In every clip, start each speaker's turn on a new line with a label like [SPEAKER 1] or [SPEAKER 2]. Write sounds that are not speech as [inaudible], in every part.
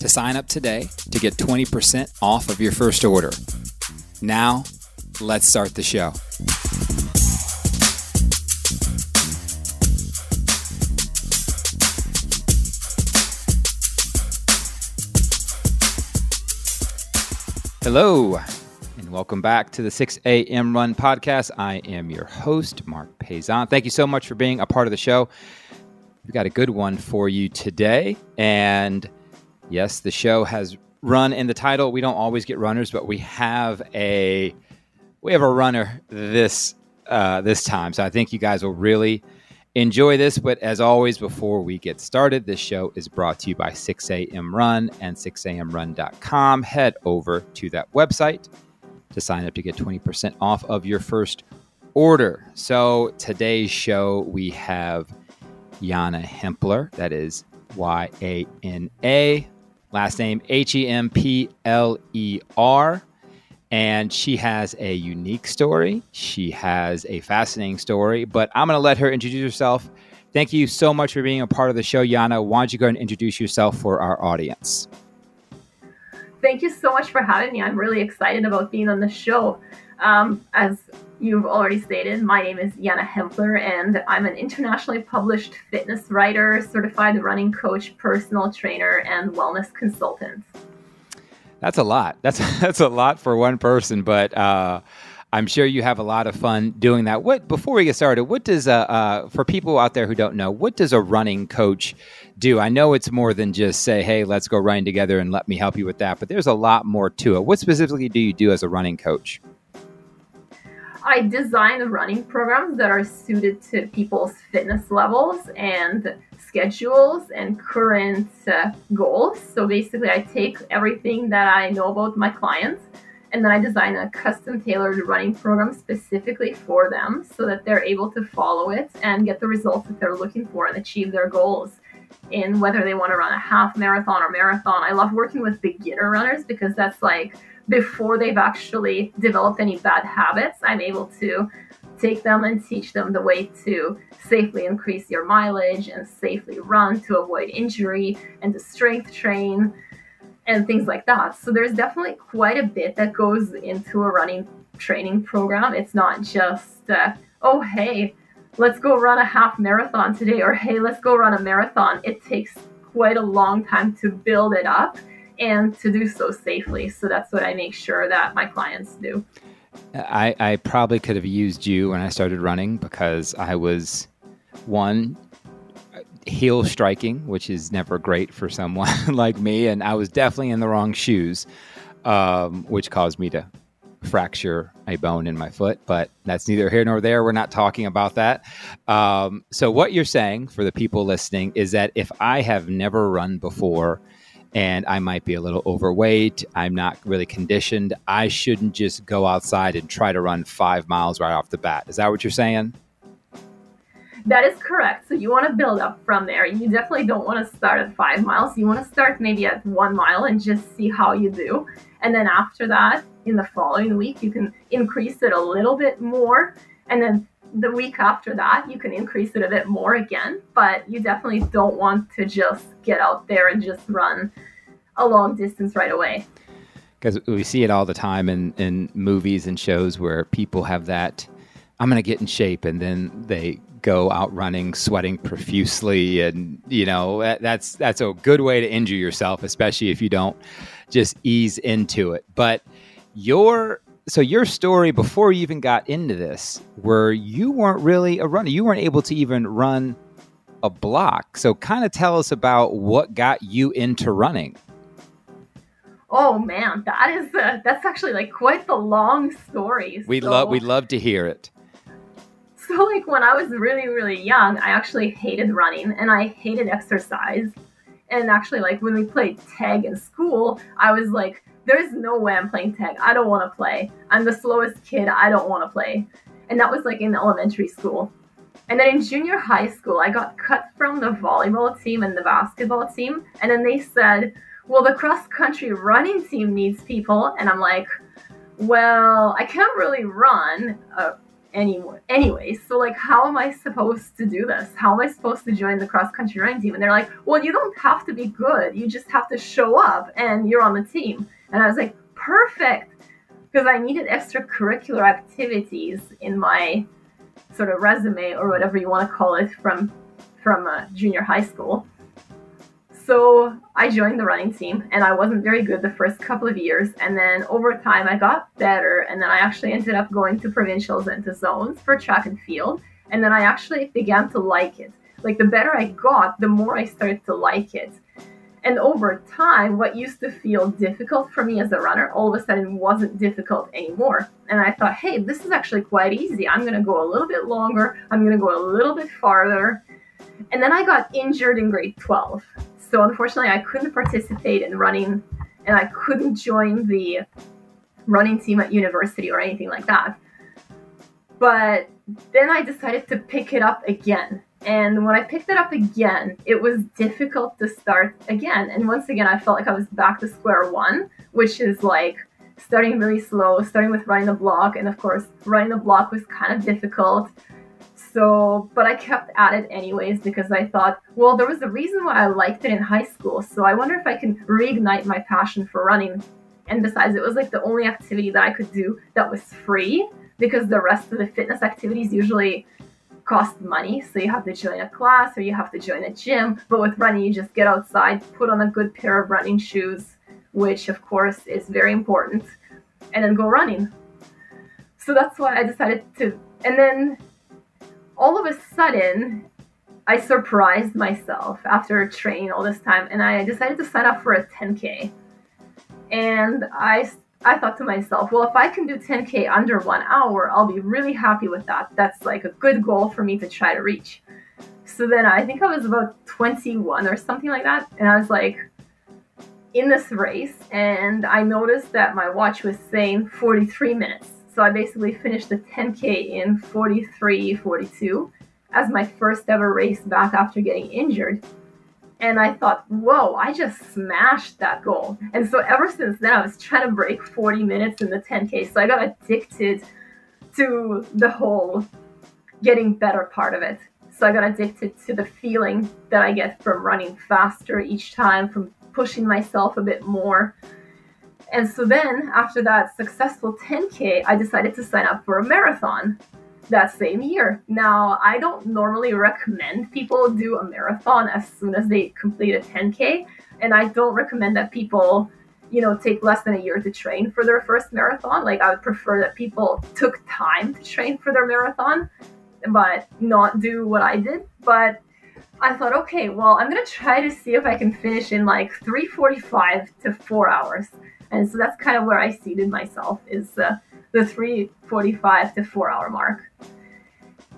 [SPEAKER 1] to sign up today to get 20% off of your first order. Now, let's start the show. Hello, and welcome back to the 6 a.m. Run Podcast. I am your host, Marc Paisant. Thank you so much for being a part of the show. We've got a good one for you today. And yes, the show has run in the title. We don't always get runners, but we have a we have a runner this uh, this time. So I think you guys will really enjoy this. But as always, before we get started, this show is brought to you by 6am Run and 6amrun.com. Head over to that website to sign up to get 20% off of your first order. So today's show, we have Yana Hempler. That is Y A N A. Last name H E M P L E R. And she has a unique story. She has a fascinating story, but I'm going to let her introduce herself. Thank you so much for being a part of the show, Yana. Why don't you go and introduce yourself for our audience?
[SPEAKER 2] Thank you so much for having me. I'm really excited about being on the show. Um, as you've already stated, my name is Yana Hempler, and I'm an internationally published fitness writer, certified running coach, personal trainer, and wellness consultant.
[SPEAKER 1] That's a lot. That's [laughs] that's a lot for one person, but uh, I'm sure you have a lot of fun doing that. What before we get started, what does uh, uh, for people out there who don't know, what does a running coach do? I know it's more than just say, "Hey, let's go running together and let me help you with that," but there's a lot more to it. What specifically do you do as a running coach?
[SPEAKER 2] I design running programs that are suited to people's fitness levels and schedules and current uh, goals. So basically, I take everything that I know about my clients and then I design a custom tailored running program specifically for them so that they're able to follow it and get the results that they're looking for and achieve their goals in whether they want to run a half marathon or marathon. I love working with beginner runners because that's like before they've actually developed any bad habits, I'm able to take them and teach them the way to safely increase your mileage and safely run to avoid injury and to strength train and things like that. So there's definitely quite a bit that goes into a running training program. It's not just, uh, oh, hey, let's go run a half marathon today, or hey, let's go run a marathon. It takes quite a long time to build it up and to do so safely. So that's what I make sure that my clients do.
[SPEAKER 1] I, I probably could have used you when I started running because I was one heel striking, which is never great for someone [laughs] like me, and I was definitely in the wrong shoes, um, which caused me to fracture a bone in my foot. But that's neither here nor there. We're not talking about that. Um, so what you're saying for the people listening is that if I have never run before and I might be a little overweight. I'm not really conditioned. I shouldn't just go outside and try to run five miles right off the bat. Is that what you're saying?
[SPEAKER 2] That is correct. So you want to build up from there. You definitely don't want to start at five miles. You want to start maybe at one mile and just see how you do. And then after that, in the following week, you can increase it a little bit more. And then the week after that, you can increase it a bit more again, but you definitely don't want to just get out there and just run a long distance right away.
[SPEAKER 1] Because we see it all the time in, in movies and shows where people have that, I'm going to get in shape, and then they go out running, sweating profusely, and you know that's that's a good way to injure yourself, especially if you don't just ease into it. But your so your story before you even got into this, where you weren't really a runner, you weren't able to even run a block. So kind of tell us about what got you into running.
[SPEAKER 2] Oh man, that is uh, that's actually like quite the long story.
[SPEAKER 1] We so, love we love to hear it.
[SPEAKER 2] So like when I was really really young, I actually hated running and I hated exercise. And actually, like when we played tag in school, I was like, there's no way I'm playing tag. I don't want to play. I'm the slowest kid. I don't want to play. And that was like in elementary school. And then in junior high school, I got cut from the volleyball team and the basketball team. And then they said, well, the cross country running team needs people. And I'm like, well, I can't really run uh, anymore. Anyway, so like, how am I supposed to do this? How am I supposed to join the cross country running team? And they're like, well, you don't have to be good. You just have to show up and you're on the team. And I was like, perfect. Because I needed extracurricular activities in my sort of resume or whatever you want to call it from from uh, junior high school. So I joined the running team and I wasn't very good the first couple of years. And then over time, I got better. And then I actually ended up going to provincials and to zones for track and field. And then I actually began to like it. Like the better I got, the more I started to like it. And over time, what used to feel difficult for me as a runner all of a sudden wasn't difficult anymore. And I thought, hey, this is actually quite easy. I'm going to go a little bit longer. I'm going to go a little bit farther. And then I got injured in grade 12. So unfortunately, I couldn't participate in running and I couldn't join the running team at university or anything like that. But then I decided to pick it up again and when I picked it up again, it was difficult to start again. And once again, I felt like I was back to square one, which is like starting very slow, starting with running the block. And of course, running the block was kind of difficult. So, but I kept at it anyways because I thought, well, there was a reason why I liked it in high school. So I wonder if I can reignite my passion for running. And besides, it was like the only activity that I could do that was free because the rest of the fitness activities usually cost money. So you have to join a class or you have to join a gym. But with running, you just get outside, put on a good pair of running shoes, which of course is very important, and then go running. So that's why I decided to. And then all of a sudden, I surprised myself after training all this time and I decided to sign up for a 10K. And I I thought to myself, well, if I can do 10K under one hour, I'll be really happy with that. That's like a good goal for me to try to reach. So then I think I was about 21 or something like that. And I was like in this race, and I noticed that my watch was saying 43 minutes. So I basically finished the 10K in 43, 42 as my first ever race back after getting injured and I thought, whoa, I just smashed that goal. And so ever since then, I was trying to break 40 minutes in the 10K. So I got addicted to the whole getting better part of it. So I got addicted to the feeling that I get from running faster each time, from pushing myself a bit more. And so then, after that successful 10K, I decided to sign up for a marathon that same year. Now, I don't normally recommend people do a marathon as soon as they complete a 10K, and I don't recommend that people, you know, take less than a year to train for their first marathon. Like, I would prefer that people took time to train for their marathon, but not do what I did. But I thought, okay, well, I'm gonna try to see if I can finish in like 3:45 to four hours, and so that's kind of where I seated myself is. Uh, the 345 to 4 hour mark.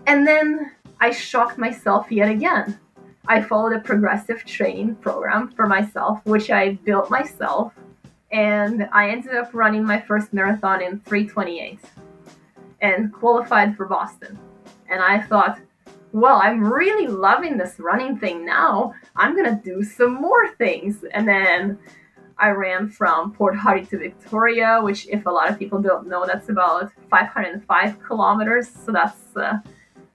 [SPEAKER 2] And then I shocked myself yet again. I followed a progressive training program for myself, which I built myself, and I ended up running my first marathon in 328 and qualified for Boston. And I thought, well, I'm really loving this running thing now. I'm gonna do some more things. And then I ran from Port Hardy to Victoria, which, if a lot of people don't know, that's about 505 kilometers. So that's uh,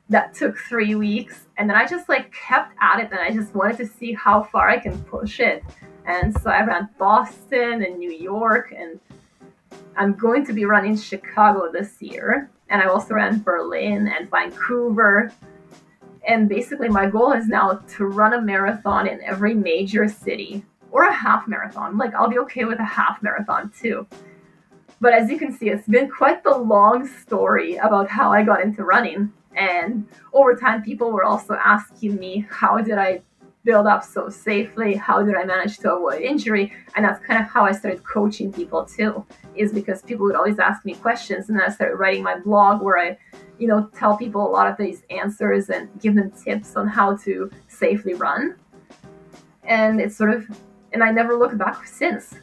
[SPEAKER 2] that took three weeks, and then I just like kept at it, and I just wanted to see how far I can push it. And so I ran Boston and New York, and I'm going to be running Chicago this year, and I also ran Berlin and Vancouver. And basically, my goal is now to run a marathon in every major city or a half marathon. Like, I'll be okay with a half marathon too. But as you can see, it's been quite the long story about how I got into running. And over time, people were also asking me, how did I build up so safely? How did I manage to avoid injury? And that's kind of how I started coaching people too, is because people would always ask me questions. And then I started writing my blog where I, you know, tell people a lot of these answers and give them tips on how to safely run. and it's sort of and I never looked back since.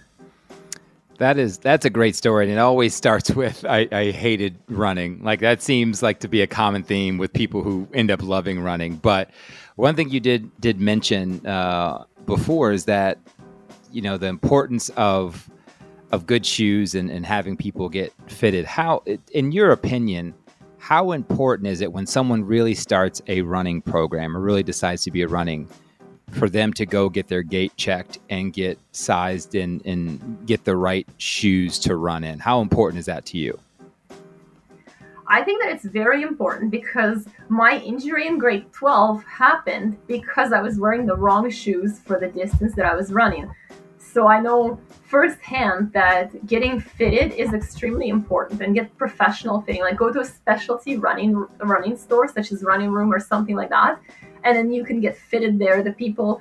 [SPEAKER 1] That is that's a great story, and it always starts with I, I, hated running. Like that seems like to be a common theme with people who end up loving running. But one thing you did did mention uh, before is that you know the importance of of good shoes and, and having people get fitted. How, in your opinion, how important is it when someone really starts a running program or really decides to be a running? For them to go get their gait checked and get sized and, and get the right shoes to run in. How important is that to you?
[SPEAKER 2] I think that it's very important because my injury in grade 12 happened because I was wearing the wrong shoes for the distance that I was running. So I know firsthand that getting fitted is extremely important and get professional fitting. Like go to a specialty running running store such as Running Room or something like that and then you can get fitted there. The people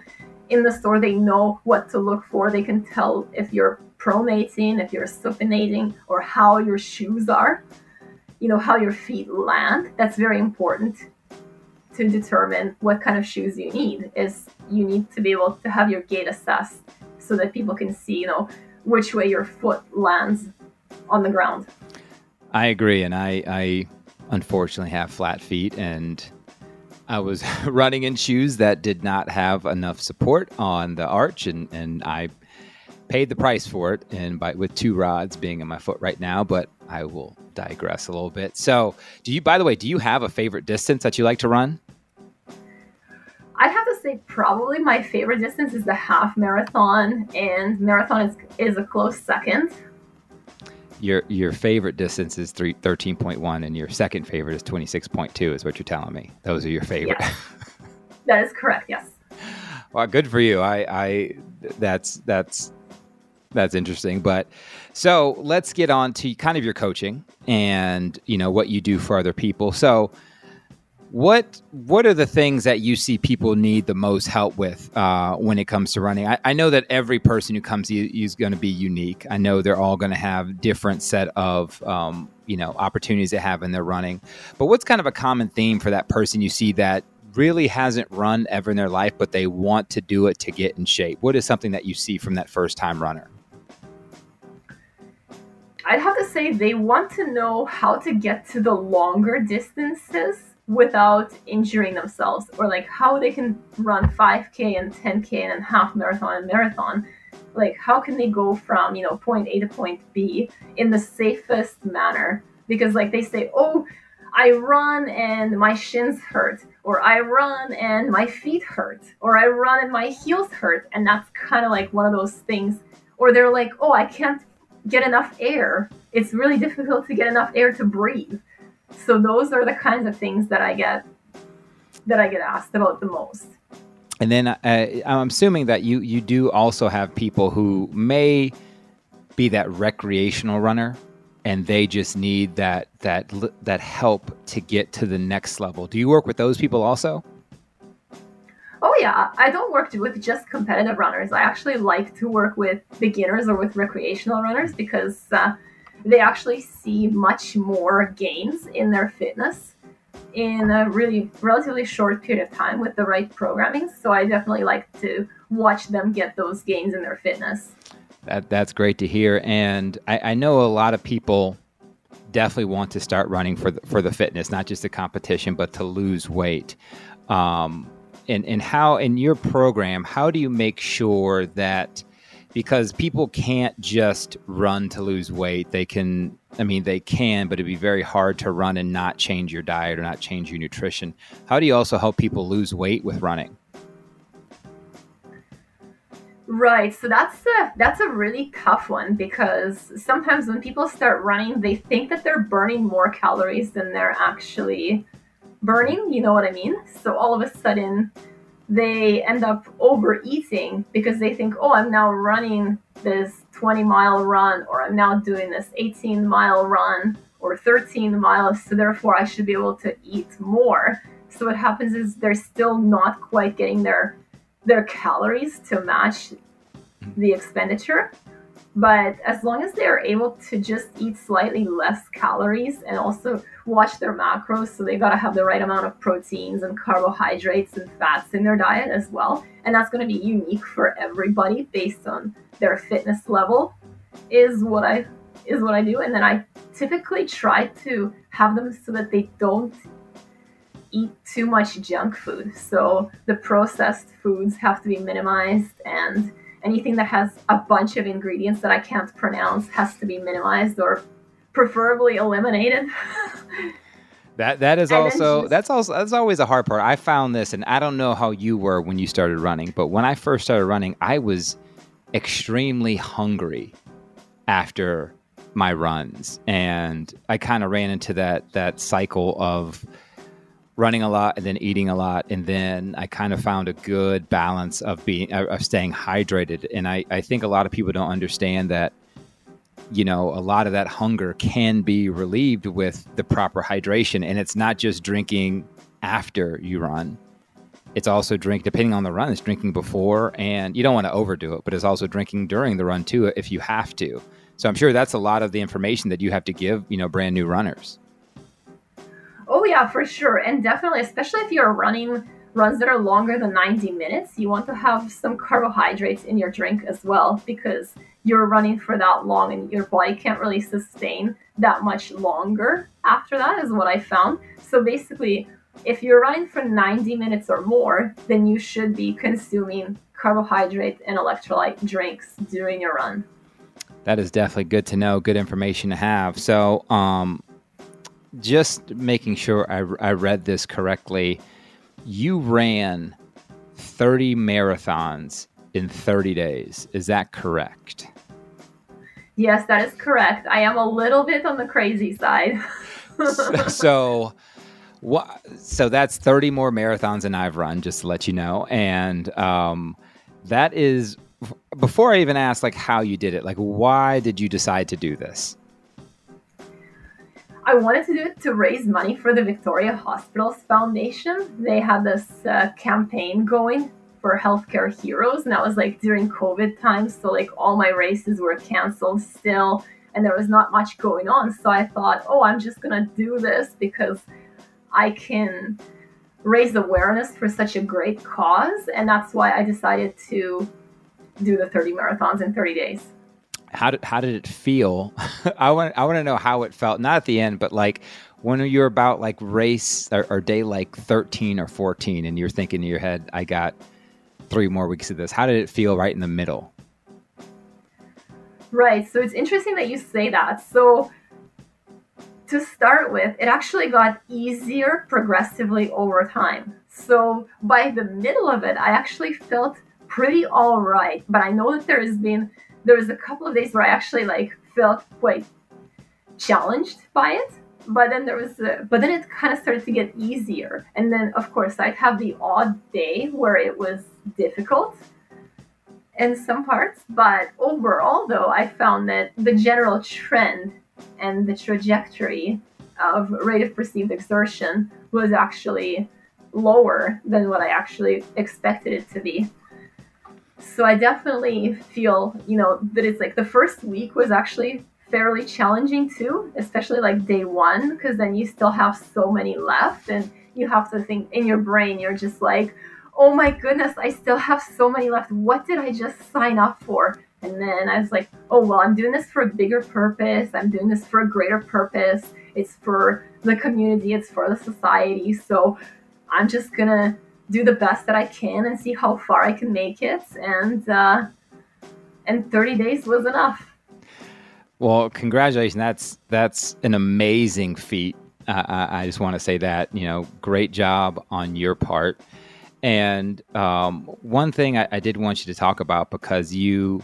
[SPEAKER 2] in the store they know what to look for. They can tell if you're pronating, if you're supinating, or how your shoes are. You know how your feet land. That's very important to determine what kind of shoes you need. Is you need to be able to have your gait assessed so that people can see, you know, which way your foot lands on the ground.
[SPEAKER 1] I agree, and I, I unfortunately have flat feet, and I was [laughs] running in shoes that did not have enough support on the arch, and, and I paid the price for it. And by with two rods being in my foot right now, but I will digress a little bit. So, do you? By the way, do you have a favorite distance that you like to run?
[SPEAKER 2] I'd have to say probably my favorite distance is the half marathon, and marathon is is a close second
[SPEAKER 1] your your favorite distance is 3, 13.1 and your second favorite is 26.2 is what you're telling me. Those are your favorite. Yes. [laughs]
[SPEAKER 2] that is correct yes.
[SPEAKER 1] Well good for you. I i that's that's that's interesting. But so let's get on to kind of your coaching and you know what you do for other people. So what what are the things that you see people need the most help with uh, when it comes to running? I, I, know that every person who comes to you is going to be unique. I know they're all going to have different set of um, you know opportunities they have in their running. But what's kind of a common theme for that person you see that really hasn't run ever in their life, but they want to do it to get in shape? What is something that you see from that first time runner?
[SPEAKER 2] I'd have to say they want to know how to get to the longer distances without injuring themselves or like how they can run 5k and 10k and half marathon and marathon. Like how can they go from you know point a to point b in the safest manner? Because like they say oh i run and my shins hurt or i run and my feet hurt or i run and my heels hurt and that's kind of like one of those things. Or they're like oh i can't get enough air. It's really difficult to get enough air to breathe so those are the kinds of things that I get that I get asked about the most.
[SPEAKER 1] And then uh, I'm assuming that you you do also have people who may be that recreational runner and they just need that that that help to get to the next level. Do you work with those people also?
[SPEAKER 2] Oh yeah, I don't work with just competitive runners. I actually like to work with beginners or with recreational runners because uh, they actually see much more gains in their fitness in a really relatively short period of time with the right programming. So I definitely like to watch them get those gains in their fitness.
[SPEAKER 1] That that's great to hear, and I, I know a lot of people definitely want to start running for the, for the fitness, not just the competition, but to lose weight. Um, and and how in your program, how do you make sure that because people can't just run to lose weight. They can, I mean, they can, but it'd be very hard to run and not change your diet or not change your nutrition. How do you also help people lose weight with running?
[SPEAKER 2] Right. So that's a that's a really tough one because sometimes when people start running, they think that they're burning more calories than they're actually burning. You know what I mean? So all of a sudden, they end up overeating because they think, oh, I'm now running this 20 mile run, or I'm now doing this 18 mile run, or 13 miles, so therefore I should be able to eat more. So what happens is they're still not quite getting their their calories to match mm-hmm. the expenditure. But as long as they're able to just eat slightly less calories and also watch their macros, so they got to have the right amount of proteins and carbohydrates and fats in their diet as well. And that's going to be unique for everybody based on their fitness level is what I is what I do. And then I typically try to have them so that they don't eat too much junk food. So the processed foods have to be minimized and anything that has a bunch of ingredients that I can't pronounce has to be minimized or preferably eliminated. [laughs]
[SPEAKER 1] that that is also just, that's also that's always a hard part. I found this and I don't know how you were when you started running, but when I first started running, I was extremely hungry after my runs and I kind of ran into that that cycle of running a lot and then eating a lot. And then i kind of found a good balance of being uh, of staying hydrated. And i, I think a lot of people don't understand that you know a lot of that hunger can be relieved with the proper hydration. And it's not just drinking after you run. It's also drink depending on the run it's drinking before and you don't want to overdo it but it's also drinking during the run too if you have to. So i'm sure that's a lot of the information that you have to give you know brand new runners
[SPEAKER 2] Oh yeah, for sure, and definitely, especially if you're running runs that are longer than 90 minutes, you want to have some carbohydrates in your drink as well because you're running for that long and your body can't really sustain that much longer after that, is what I found. So basically, if you're running for 90 minutes or more, then you should be consuming carbohydrate and electrolyte drinks during your run.
[SPEAKER 1] That is definitely good to know, good information to have. So, um, just making sure I, I read this correctly, you ran 30 marathons in 30 days. Is that correct?
[SPEAKER 2] Yes, that is correct. I am a little bit on the crazy side. [laughs]
[SPEAKER 1] so, what? So that's 30 more marathons than I've run, just to let you know. And um, that is before I even asked like how you did it. Like, why did you decide to do this?
[SPEAKER 2] I wanted to do it to raise money for the Victoria Hospitals Foundation. They had this uh, campaign going for healthcare heroes, and that was like during COVID times. So, like, all my races were canceled still, and there was not much going on. So, I thought, oh, I'm just gonna do this because I can raise awareness for such a great cause. And that's why I decided to do the 30 marathons in 30 days
[SPEAKER 1] how did how did it feel? [laughs] I want I want to know how it felt. Not at the end, but like when you're about like race or, or, day like 13 or 14, and you're thinking in your head, I got three more weeks of this. How did it feel right in the middle?
[SPEAKER 2] Right. So it's interesting that you say that. So to start with, it actually got easier progressively over time. So by the middle of it, I actually felt pretty all right. But I know that there has been there was a couple of days where I actually like felt quite challenged by it. But then there was, a, but then it kind of started to get easier. And then, of course, I'd have the odd day where it was difficult in some parts. But overall, though, I found that the general trend and the trajectory of rate of perceived exertion was actually lower than what I actually expected it to be so I definitely feel, you know, that it's like the first week was actually fairly challenging too, especially like day one, because then you still have so many left and you have to think in your brain, you're just like, oh my goodness, I still have so many left. What did I just sign up for? And then I was like, oh, well, I'm doing this for a bigger purpose. I'm doing this for a greater purpose. It's for the community, it's for the society. So I'm just going to do the best that I can and see how far I can make it. And uh, and 30 days was enough.
[SPEAKER 1] Well, congratulations. That's that's an amazing feat. Uh, I just want to say that you know, great job on your part. And um, one thing I, I did want you to talk about because you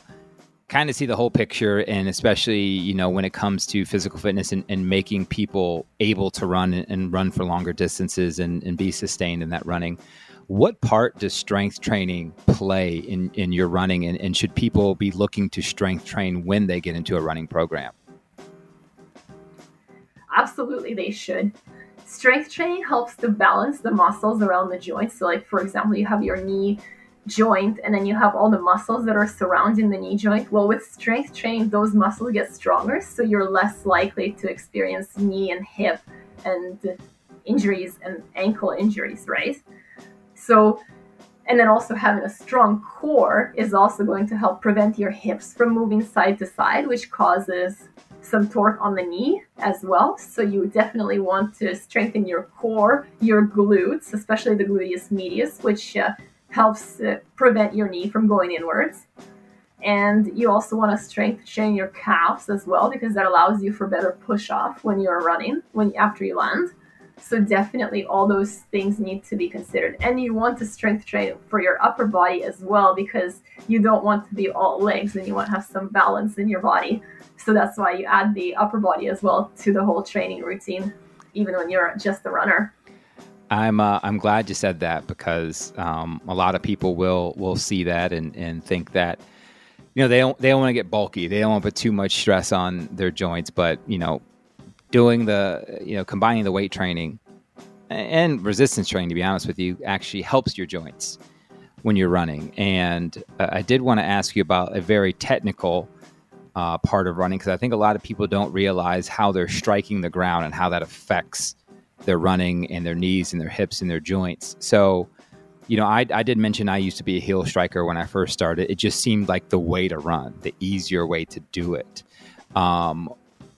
[SPEAKER 1] kind of see the whole picture and especially you know when it comes to physical fitness and, and making people able to run and, and, run for longer distances and, and be sustained in that running what part does strength training play in, in your running, and, and should people be looking to strength train when they get into a running program?
[SPEAKER 2] Absolutely, they should. Strength training helps to balance the muscles around the joints. So, like for example, you have your knee joint and then you have all the muscles that are surrounding the knee joint. Well, with strength training, those muscles get stronger, so you're less likely to experience knee and hip and injuries and ankle injuries, right? So, and then also having a strong core is also going to help prevent your hips from moving side to side, which causes some torque on the knee as well. So you definitely want to strengthen your core, your glutes, especially the gluteus medius, which uh, helps uh, prevent your knee from going inwards. And you also want to strengthen your calves as well because that allows you for better push off when you're running when after you land. So definitely all those things need to be considered. And you want to strength train for your upper body as well because you don't want to be all legs and you want to have some balance in your body. So that's why you add the upper body as well to the whole training routine, even when you're just a runner.
[SPEAKER 1] I'm uh, I'm glad you said that because um, a lot of people will will see that and, and think that you know they don't they don't want to get bulky they don't want to put too much stress on their joints but you know doing the you know combining the weight training and resistance training to be honest with you actually helps your joints when you're running and uh, I did want to ask you about a very technical uh, part of running because I think a lot of people don't realize how they're striking the ground and how that affects their running and their knees and their hips and their joints. So, you know, I, I did mention I used to be a heel striker when I first started. It just seemed like the way to run, the easier way to do it. Um,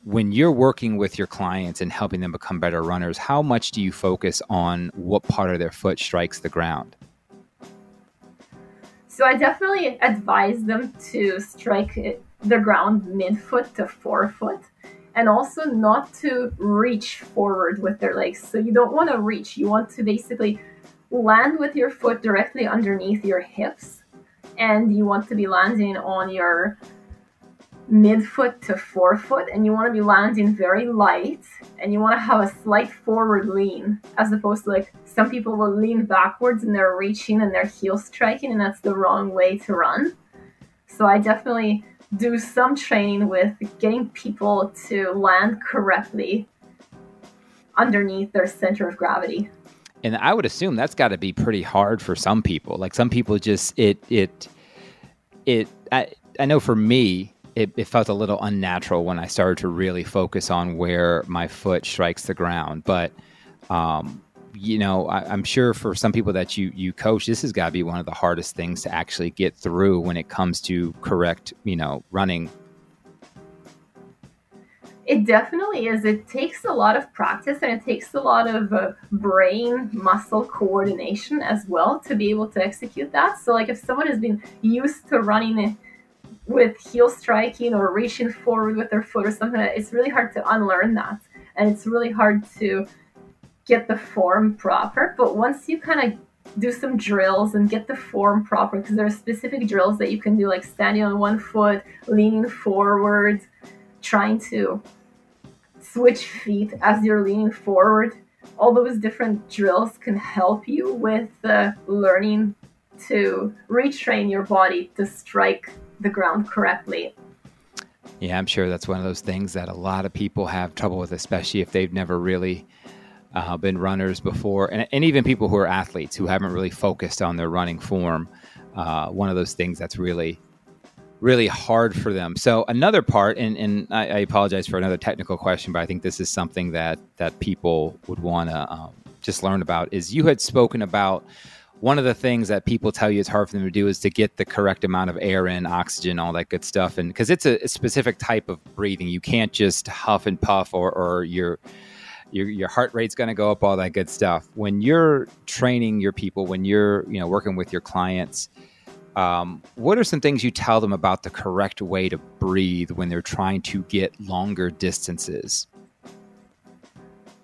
[SPEAKER 1] when you're working with your clients and helping them become better runners, how much do you focus on what part of their foot strikes the ground?
[SPEAKER 2] So I definitely advise them to strike the ground midfoot to forefoot and also not to reach forward with their legs. So you don't want to reach. You want to basically land with your foot directly underneath your hips and you want to be landing on your midfoot to forefoot and you want to be landing very light and you want to have a slight forward lean as opposed to like some people will lean backwards and they're reaching and they're heel striking and that's the wrong way to run so i definitely do some training with getting people to land correctly underneath their center of gravity.
[SPEAKER 1] And I would assume that's got to be pretty hard for some people. Like some people just it it it I, I know for me it, it felt a little unnatural when I started to really focus on where my foot strikes the ground. But um, you know, I, am sure for some people that you you coach, this has got to be one of the hardest things to actually get through when it comes to correct, you know, running.
[SPEAKER 2] It definitely is. It takes a lot of practice and it takes a lot of uh, brain muscle coordination as well to be able to execute that. So, like, if someone has been used to running with heel striking or reaching forward with their foot or something, it's really hard to unlearn that. And it's really hard to get the form proper. But once you kind of do some drills and get the form proper, because there are specific drills that you can do, like standing on one foot, leaning forward, trying to switch feet as you're leaning forward. All those different drills can help you with uh, learning to retrain your body to strike the ground correctly.
[SPEAKER 1] Yeah, I'm sure that's one of those things that a lot of people have trouble with, especially if they've never really uh, been runners before, and, and even people who are athletes who haven't really focused on their running form. Uh, one of those things that's really, really hard for them. So another part, and, and I, I, apologize for another technical question, but I think this is something that that people would want to um, just learn about. Is you had spoken about one of the things that people tell you it's hard for them to do is to get the correct amount of air in, oxygen, all that good stuff, and because it's a, a, specific type of breathing, you can't just huff and puff, or, or you're your, your heart rate's going to go up, all that good stuff. When you're training your people, when you're you know working with your clients, um, what are some things you tell them about the correct way to breathe when they're trying to get longer distances?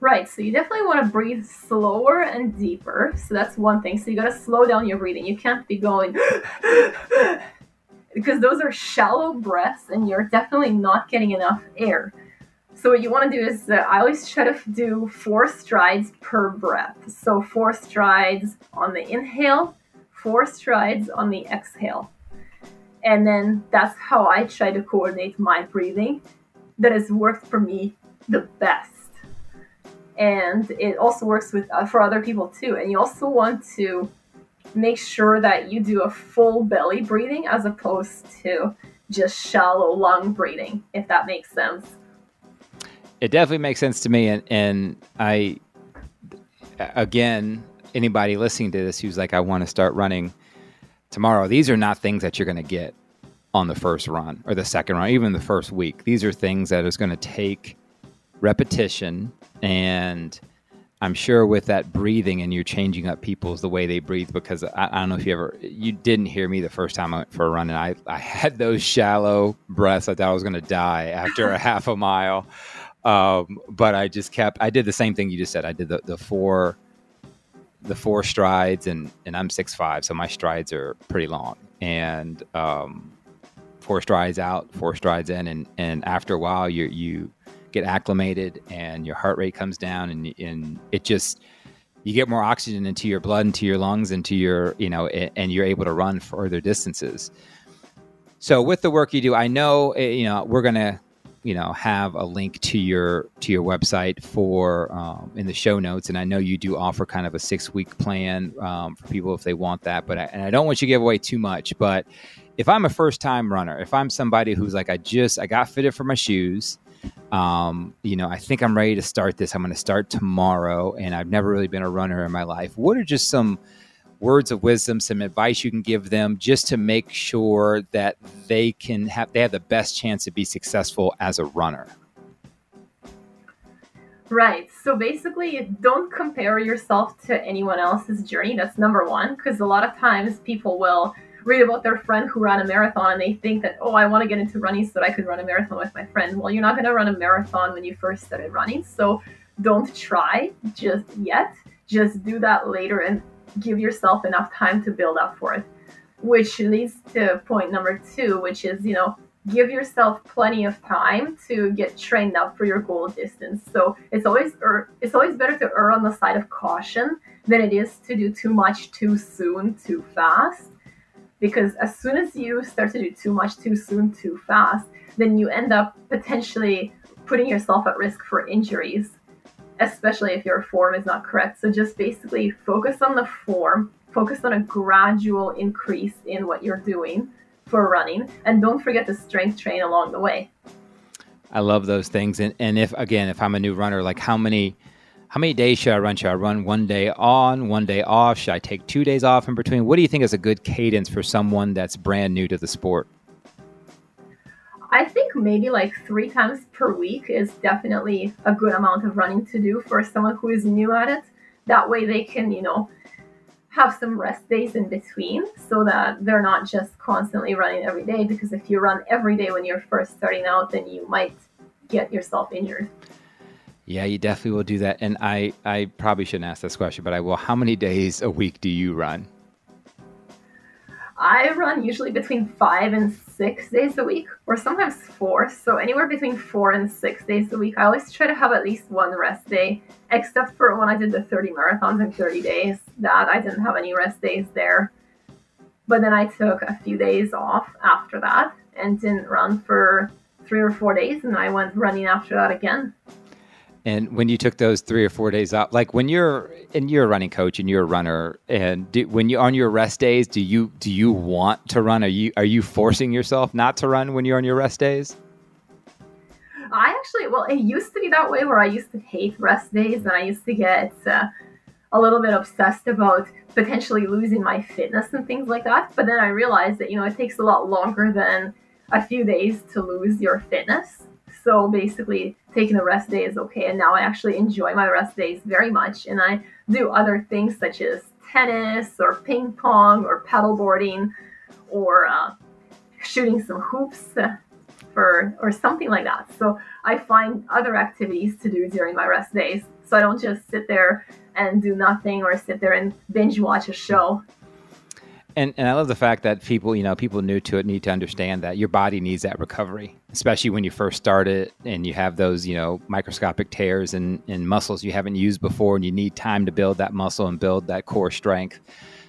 [SPEAKER 2] Right, so you definitely want to breathe slower and deeper. So that's one thing. So you got to slow down your breathing. You can't be going because those are shallow breaths and you're definitely not getting enough air. So what you want to do is uh, I always try to do four strides per breath. So four strides on the inhale, four strides on the exhale. And then that's how I try to coordinate my breathing. That has worked for me the best. And it also works with uh, for other people too. And you also want to make sure that you do a full belly breathing as opposed to just shallow lung breathing, if that makes sense.
[SPEAKER 1] It definitely makes sense to me. And, and I, again, anybody listening to this who's like, I want to start running tomorrow, these are not things that you're going to get on the first run or the second run, even the first week. These are things that is going to take repetition and I'm sure with that breathing and you're changing up people's the way they breathe because I, I, don't know if you ever you didn't hear me the first time I went for a run and I, I had those shallow breaths. I thought I was going to die after a [laughs] half a mile, um, but I just kept. I did the same thing you just said. I did the, the four the four strides and and I'm six five, so my strides are pretty long and um, four strides out, four strides in, and and after a while you you get acclimated and your heart rate comes down and, and it just you get more oxygen into your blood into your lungs into your you know and you're able to run further distances. So with the work you do i know eh, you know we're gonna you know have a link to your to your website for um, in the show notes. And i know you do offer kind of a six week plan um, for people if they want that but I, and i don't want you to give away too much but if i'm a first time runner if i'm somebody who's like i just i got fitted for my shoes um, you know, I think I'm ready to start this. I'm going to start tomorrow, and I've never really been a runner in my life. What are just some words of wisdom, some advice you can give them just to make sure that they can have they have the best chance to be successful as a runner?
[SPEAKER 2] Right. So basically, don't compare yourself to anyone else's journey. That's number one, because a lot of times people will read about their friend who ran a marathon and they think that, oh, I want to get into running so that I could run a marathon with my friend. Well, you're not going to run a marathon when you first started running. So don't try just yet. Just do that later and give yourself enough time to build up for it. Which leads to point number two, which is, you know, give yourself plenty of time to get trained up for your goal distance. So it's always er, it's always better to err on the side of caution than it is to do too much too soon, too fast because as soon as you start to do too much too soon too fast then you end up potentially putting yourself at risk for injuries especially if your form is not correct. So just basically focus on the form focus on a gradual increase in what you're doing for running and don't forget to strength train along the way.
[SPEAKER 1] I love those things. And, and if again if i'm a new runner like how many how many days should I run? Should I run one day on, one day off? Should I take two days off in between? What do you think is a good cadence for someone that's brand new to the sport?
[SPEAKER 2] I think maybe like three times per week is definitely a good amount of running to do for someone who is new at it. That way they can, you know, have some rest days in between so that they're not just constantly running every day. Because if you run every day when you're first starting out, then you might get yourself injured.
[SPEAKER 1] Yeah, you definitely will do that. And I, I probably shouldn't ask this question, but I will. How many days a week do you run?
[SPEAKER 2] I run usually between five and six days a week, or sometimes four. So anywhere between four and six days a week. I always try to have at least one rest day, except for when I did the 30 marathons in 30 days. That I didn't have any rest days there. But then I took a few days off after that and didn't run for three or four days, and I went running after that again.
[SPEAKER 1] And when you took those three or four days off, like when you're and you're a running coach and you're a runner, and do, when you're on your rest days, do you do you want to run? Are you are you forcing yourself not to run when you're on your rest days?
[SPEAKER 2] I actually, well, it used to be that way where I used to hate rest days, and I used to get uh, a little bit obsessed about potentially losing my fitness and things like that. But then I realized that you know it takes a lot longer than a few days to lose your fitness. So basically, taking a rest day is okay. And now I actually enjoy my rest days very much. And I do other things such as tennis or ping pong or paddle boarding or uh, shooting some hoops for or something like that. So I find other activities to do during my rest days. So I don't just sit there and do nothing or sit there and binge watch a show.
[SPEAKER 1] And and I love the fact that people, you know, people new to it need to understand that your body needs that recovery, especially when you first start it and you have those, you know, microscopic tears and, in muscles you haven't used before, and you need time to build that muscle and build that core strength.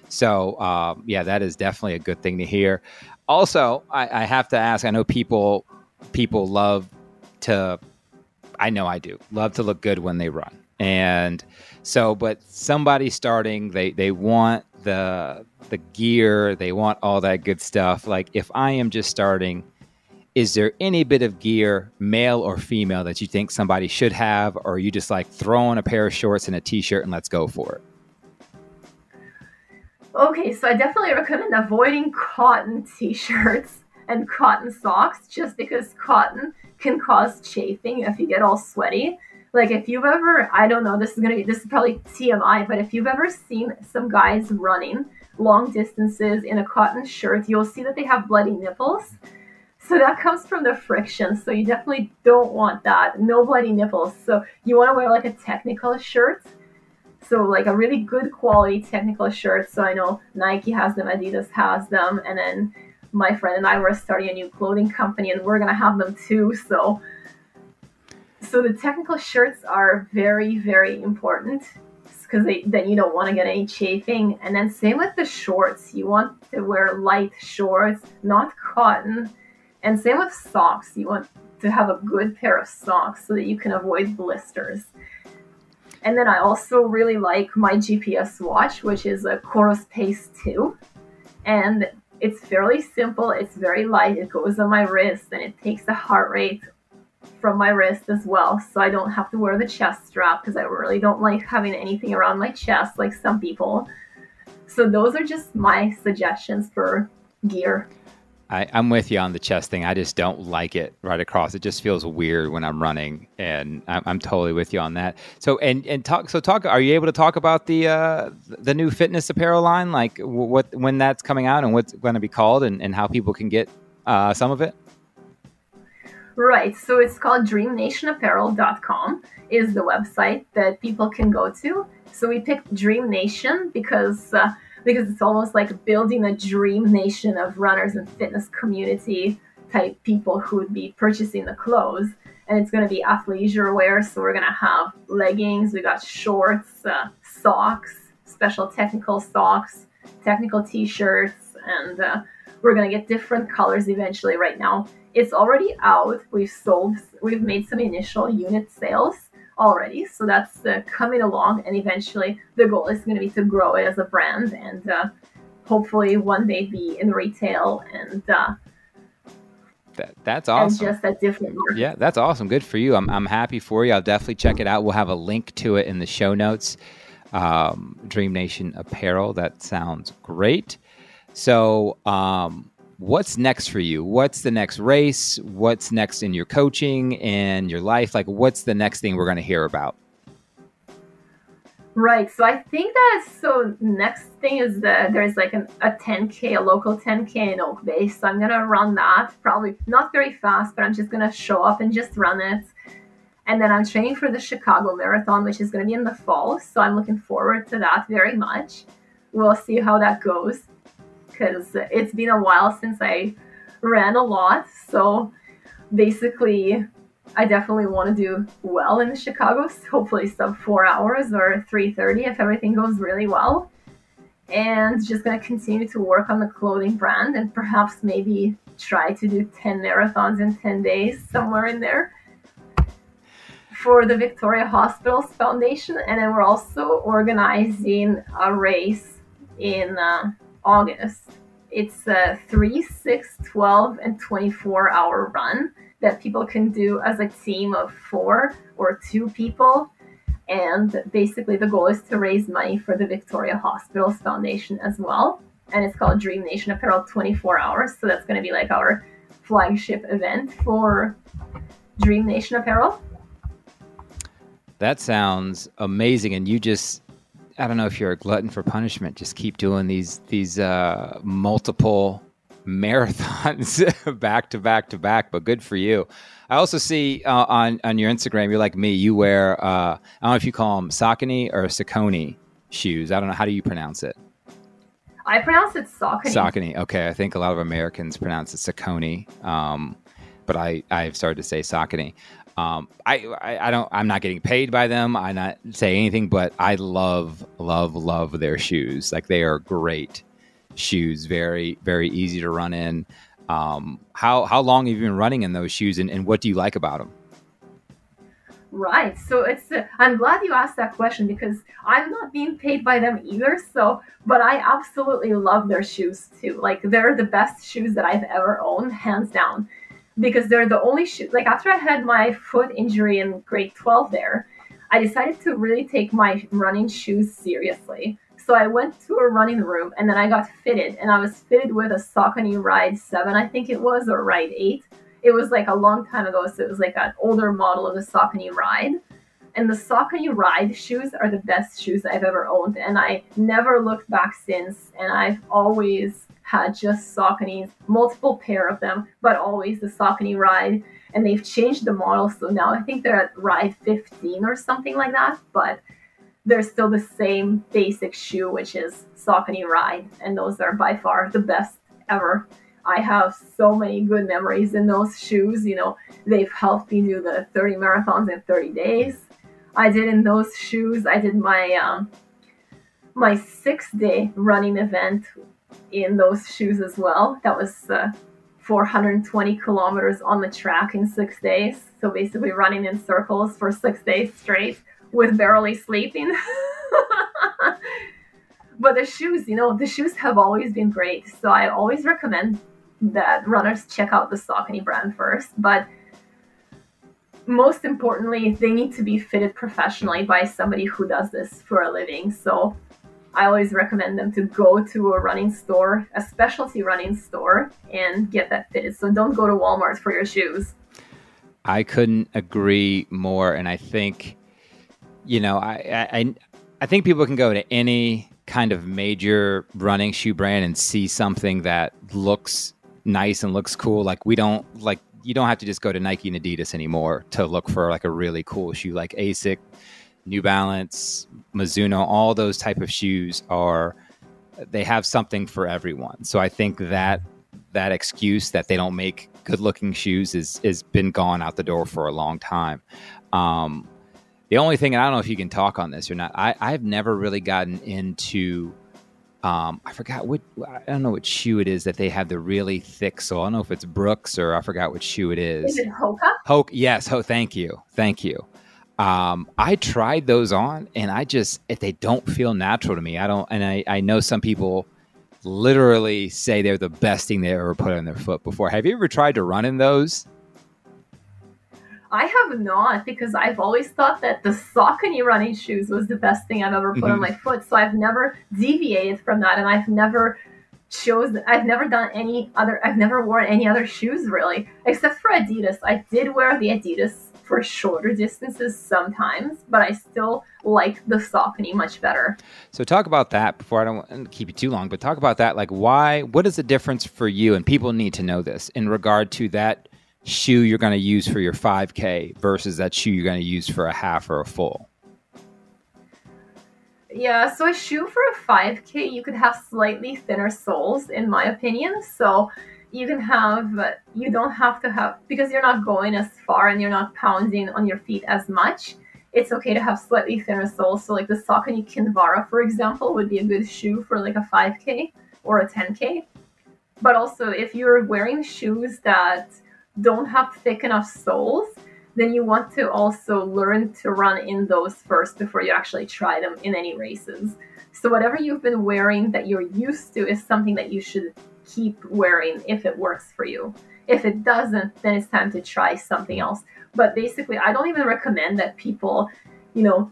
[SPEAKER 1] So, uh, yeah, that is definitely a good thing to hear. Also, I, I have to ask. I know people people love to. I know I do love to look good when they run, and so, but somebody starting, they they want the the gear, they want all that good stuff. Like if I am just starting, is there any bit of gear, male or female, that you think somebody should have, or you just like throw on a pair of shorts and a t-shirt and let's go for it?
[SPEAKER 2] Okay, so I definitely recommend avoiding cotton t-shirts [laughs] and cotton socks just because cotton can cause chafing if you get all sweaty. Like if you've ever, I don't know, this is gonna be this is probably TMI, but if you've ever seen some guys running long distances in a cotton shirt, you'll see that they have bloody nipples. So that comes from the friction. So you definitely don't want that. No bloody nipples. So you want to wear like a technical shirt. So like a really good quality technical shirt. So I know Nike has them, Adidas has them, and then my friend and I were starting a new clothing company, and we're gonna have them too. So so the technical shirts are very very important because then you don't want to get any chafing. And then same with the shorts. You want to wear light shorts, not cotton and same with socks. You want to have a good pair of socks so that you can avoid blisters. And then I also really like my GPS watch, which is a Coros Pace 2. And it's fairly simple, it's very light, it goes on my wrist and it takes the heart rate from my wrist as well. So I don't have to wear the chest strap because I really don't like having anything around my chest like some people. So those are just my suggestions for gear.
[SPEAKER 1] I, am with you on the chest thing. I just don't like it right across. It just feels weird when I'm running, and I'm, I'm, totally with you on that. So and and talk. So talk. Are you able to talk about the uh, the new fitness apparel line? Like what when that's coming out and what's going to be called, and, and how people can get uh, some of it?
[SPEAKER 2] Right. So it's called DreamNationApparel.com is the website that people can go to. So we picked Dream Nation because. Uh, because it's almost like building a dream nation of runners and fitness community type people who would be purchasing the clothes. And it's going to be athleisure wear. So we're going to have leggings, we got shorts, uh, socks, special technical socks, technical t shirts, and uh, we're going to get different colors eventually. Right now, it's already out. We've sold, we've made some initial unit sales already. So that's uh, coming along, and eventually the goal is going to be to grow it as a brand and uh, hopefully one day be in retail and. Uh,
[SPEAKER 1] that, that's awesome.
[SPEAKER 2] And just a different
[SPEAKER 1] Yeah, that's awesome. Good for you. I'm, I'm happy for you. I'll definitely check it out. We'll have a link to it in the show notes. Um, Dream Nation Apparel. That sounds great. So, um, what's next for you? What's the next race? What's next in your coaching and your life? Like, what's the next thing we're going to hear about?
[SPEAKER 2] Right. So I think that so next thing is that there's like an, a 10k, a local 10k in Oak Bay. So I'm gonna run that. Probably not very fast, but I'm just gonna show up and just run it. And then I'm training for the Chicago Marathon, which is gonna be in the fall. So I'm looking forward to that very much. We'll see how that goes because it's been a while since I ran a lot. So basically, I definitely want to do well in Chicago, hopefully sub four hours or 3:30 if everything goes really well. And just gonna continue to work on the clothing brand and perhaps maybe try to do 10 marathons in 10 days somewhere in there for the Victoria Hospitals Foundation. And then we're also organizing a race in uh, August. It's a 3, 6, 12, and 24 hour run that people can do as a team of four or two people. And basically, the goal is to raise money for the Victoria Hospitals Foundation as well. And it's called Dream Nation Apparel 24 Hours. So that's going to be like our flagship event for Dream Nation Apparel.
[SPEAKER 1] That sounds amazing. And you just I don't know if you're a glutton for punishment. Just keep doing these these uh, multiple marathons [laughs] back to back to back. But good for you. I also see uh, on on your Instagram, you're like me. You wear uh, I don't know if you call them Saucony or Saucony shoes. I don't know how do you pronounce it.
[SPEAKER 2] I pronounce it Saucony.
[SPEAKER 1] Saucony. Okay, I think a lot of Americans pronounce it Saucony, um, but I I've started to say Saucony. Um, I, I, I don't I'm not getting paid by them. I not say anything, but I love love love their shoes. Like they are great shoes. Very very easy to run in. Um, how how long have you been running in those shoes, and, and what do you like about them?
[SPEAKER 2] Right. So it's uh, I'm glad you asked that question because I'm not being paid by them either. So, but I absolutely love their shoes too. Like they're the best shoes that I've ever owned, hands down, because they're the only shoes. Like after I had my foot injury in grade 12 there, I decided to really take my running shoes seriously. So I went to a running room and then I got fitted and I was fitted with a Saucony Ride 7, I think it was, or Ride 8 it was like a long time ago, so it was like an older model of the Saucony Ride. And the Saucony Ride shoes are the best shoes I've ever owned, and I never looked back since. And I've always had just Sauconys, multiple pair of them, but always the Saucony Ride. And they've changed the model, so now I think they're at Ride 15 or something like that. But they're still the same basic shoe, which is Saucony Ride, and those are by far the best ever. I have so many good memories in those shoes. You know, they've helped me do the 30 marathons in 30 days. I did in those shoes. I did my um, my six day running event in those shoes as well. That was uh, 420 kilometers on the track in six days. So basically, running in circles for six days straight with barely sleeping. [laughs] but the shoes, you know, the shoes have always been great. So I always recommend that runners check out the Saucony brand first. But most importantly, they need to be fitted professionally by somebody who does this for a living. So I always recommend them to go to a running store, a specialty running store, and get that fitted. So don't go to Walmart for your shoes.
[SPEAKER 1] I couldn't agree more, and I think, you know, I I I think people can go to any kind of major running shoe brand and see something that looks nice and looks cool. Like we don't like you don't have to just go to Nike and Adidas anymore to look for like a really cool shoe like Asic, New Balance, Mizuno, all those type of shoes are they have something for everyone. So I think that that excuse that they don't make good looking shoes is is been gone out the door for a long time. Um, the only thing, and I don't know if you can talk on this or not, I, I've never really gotten into um, I forgot what I don't know what shoe it is that they have the really thick sole. I don't know if it's Brooks or I forgot what shoe it is.
[SPEAKER 2] Is it Hoka?
[SPEAKER 1] Hoka, yes. Ho, thank you, thank you. Um, I tried those on, and I just if they don't feel natural to me, I don't. And I I know some people literally say they're the best thing they ever put on their foot before. Have you ever tried to run in those?
[SPEAKER 2] I have not because I've always thought that the Saucony running shoes was the best thing I've ever put mm-hmm. on my foot. So I've never deviated from that, and I've never chose. I've never done any other. I've never worn any other shoes really, except for Adidas. I did wear the Adidas for shorter distances sometimes, but I still like the Saucony much better.
[SPEAKER 1] So talk about that before I don't keep you too long, but talk about that. Like why? What is the difference for you? And people need to know this in regard to that shoe you're going to use for your 5K versus that shoe you're going to use for a half or a full?
[SPEAKER 2] Yeah, so a shoe for a 5K, you could have slightly thinner soles, in my opinion. So you can have, but you don't have to have, because you're not going as far and you're not pounding on your feet as much, it's okay to have slightly thinner soles. So, like the Saucony Kinvara, for example, would be a good shoe for like a 5K or a 10K. But also, if you're wearing shoes that don't have thick enough soles, then you want to also learn to run in those first before you actually try them in any races. So whatever you've been wearing that you're used to is something that you should keep wearing if it works for you. If it doesn't, then it's time to try something else. But basically, I don't even recommend that people, you know,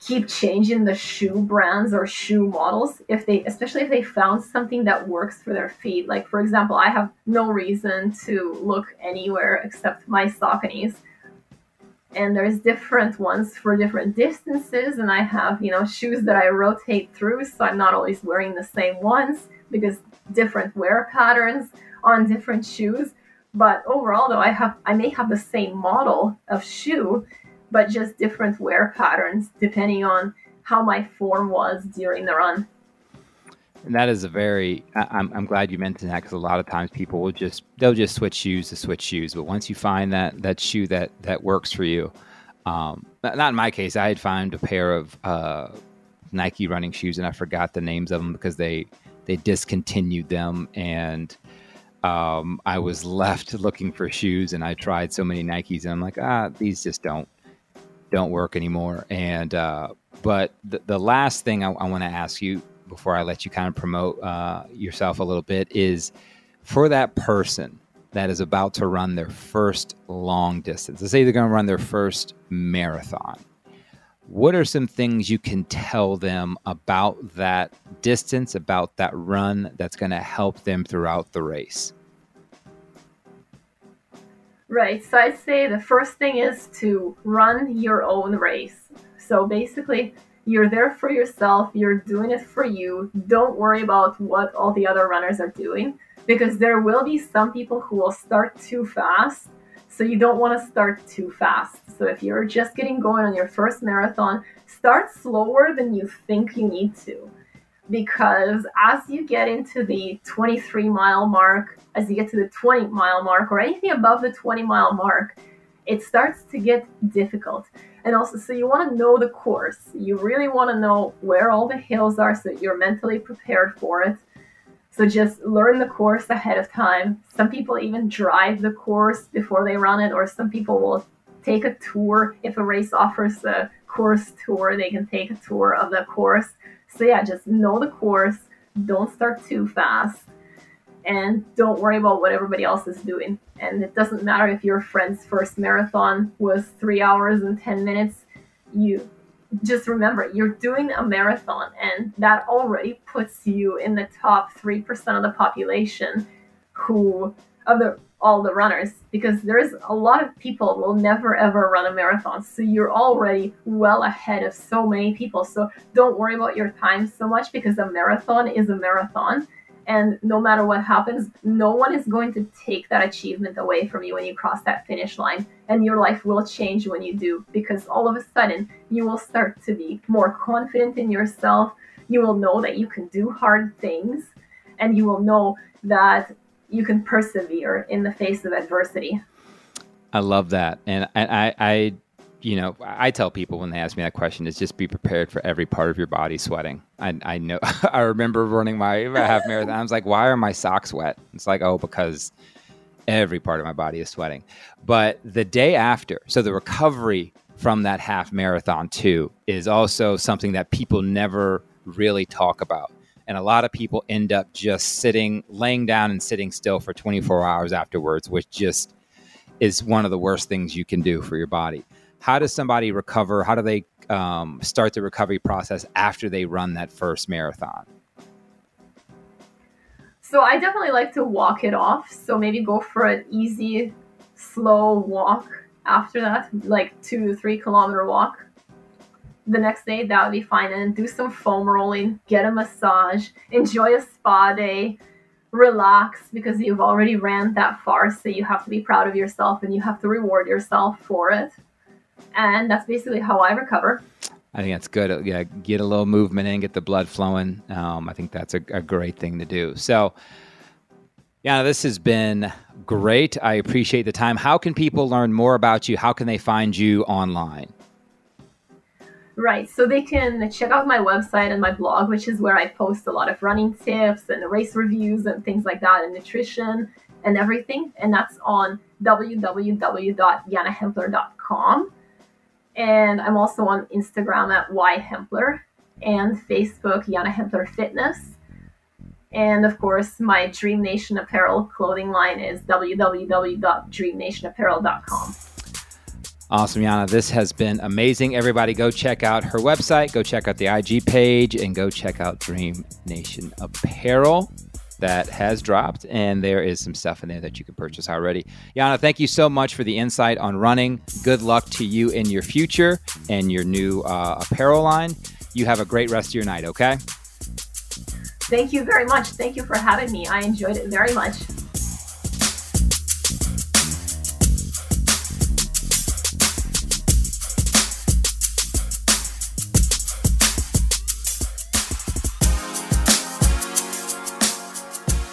[SPEAKER 2] keep changing the shoe brands or shoe models if they especially if they found something that works for their feet like for example i have no reason to look anywhere except my sauconys and there's different ones for different distances and i have you know shoes that i rotate through so i'm not always wearing the same ones because different wear patterns on different shoes but overall though i have i may have the same model of shoe but just different wear patterns depending on how my form was during the run.
[SPEAKER 1] And that is a very. I'm, I'm glad you mentioned that because a lot of times people will just they'll just switch shoes to switch shoes, but once you find that that shoe that that works for you, um, not in my case, I had found a pair of uh, Nike running shoes and I forgot the names of them because they they discontinued them and um, I was left [laughs] looking for shoes and I tried so many Nikes and I'm like ah these just don't don't work anymore. And uh, but the, the last thing I, I want to ask you before I let you kind of promote uh, yourself a little bit is for that person that is about to run their first long distance. Let's say they're going to run their first marathon. What are some things you can tell them about that distance, about that run that's going to help them throughout the race?
[SPEAKER 2] Right. So I'd say the first thing is to run your own race. So basically, you're there for yourself, you're doing it for you. Don't worry about what all the other runners are doing because there will be some people who will start too fast. So you don't want to start too fast. So if you're just getting going on your first marathon, start slower than you think you need to. Because as you get into the 23 mile mark, as you get to the 20 mile mark, or anything above the 20 mile mark, it starts to get difficult. And also, so you want to know the course. You really want to know where all the hills are so you're mentally prepared for it. So just learn the course ahead of time. Some people even drive the course before they run it, or some people will take a tour. If a race offers a course tour, they can take a tour of the course. So yeah, just know the course. Don't start too fast and don't worry about what everybody else is doing. And it doesn't matter if your friend's first marathon was three hours and 10 minutes. You just remember you're doing a marathon, and that already puts you in the top 3% of the population who, of the all the runners because there's a lot of people will never ever run a marathon. So you're already well ahead of so many people. So don't worry about your time so much because a marathon is a marathon and no matter what happens, no one is going to take that achievement away from you when you cross that finish line. And your life will change when you do, because all of a sudden you will start to be more confident in yourself. You will know that you can do hard things, and you will know that you can persevere in the face of adversity.
[SPEAKER 1] I love that. And I, I you know, I tell people when they ask me that question is just be prepared for every part of your body sweating. I, I know, [laughs] I remember running my half marathon. I was like, why are my socks wet? It's like, oh, because every part of my body is sweating. But the day after, so the recovery from that half marathon too is also something that people never really talk about. And a lot of people end up just sitting, laying down and sitting still for 24 hours afterwards, which just is one of the worst things you can do for your body how does somebody recover? How do they um, start the recovery process after they run that first marathon?
[SPEAKER 2] So I definitely like to walk it off. So maybe go for an easy, slow walk after that, like two three kilometer walk. The next day, that would be fine. And do some foam rolling, get a massage, enjoy a spa day, relax because you've already ran that far. So you have to be proud of yourself and you have to reward yourself for it and that's basically how I recover.
[SPEAKER 1] I think that's good. Yeah, get a little movement in, get the blood flowing. Um, I think that's a, a, great thing to do. So, yeah, this has been great. I appreciate the time. How can people learn more about you? How can they find you online?
[SPEAKER 2] Right. So they can check out my website and my blog, which is where I post a lot of running tips and race reviews and things like that, and nutrition and everything. And that's on www.yanahempler.com. And I'm also on Instagram at yhempler and Facebook Yana Hempler Fitness. And of course, my Dream Nation apparel clothing line is www.dreamnationapparel.com.
[SPEAKER 1] Awesome, Yana. This has been amazing. Everybody, go check out her website, go check out the IG page, and go check out Dream Nation Apparel that has dropped, and there is some stuff in there that you can purchase already. Yana, thank you so much for the insight on running. Good luck to you in your future and your new uh, apparel line. You have a great rest of your night, okay?
[SPEAKER 2] Thank you very much. Thank you for having me. I enjoyed it very much.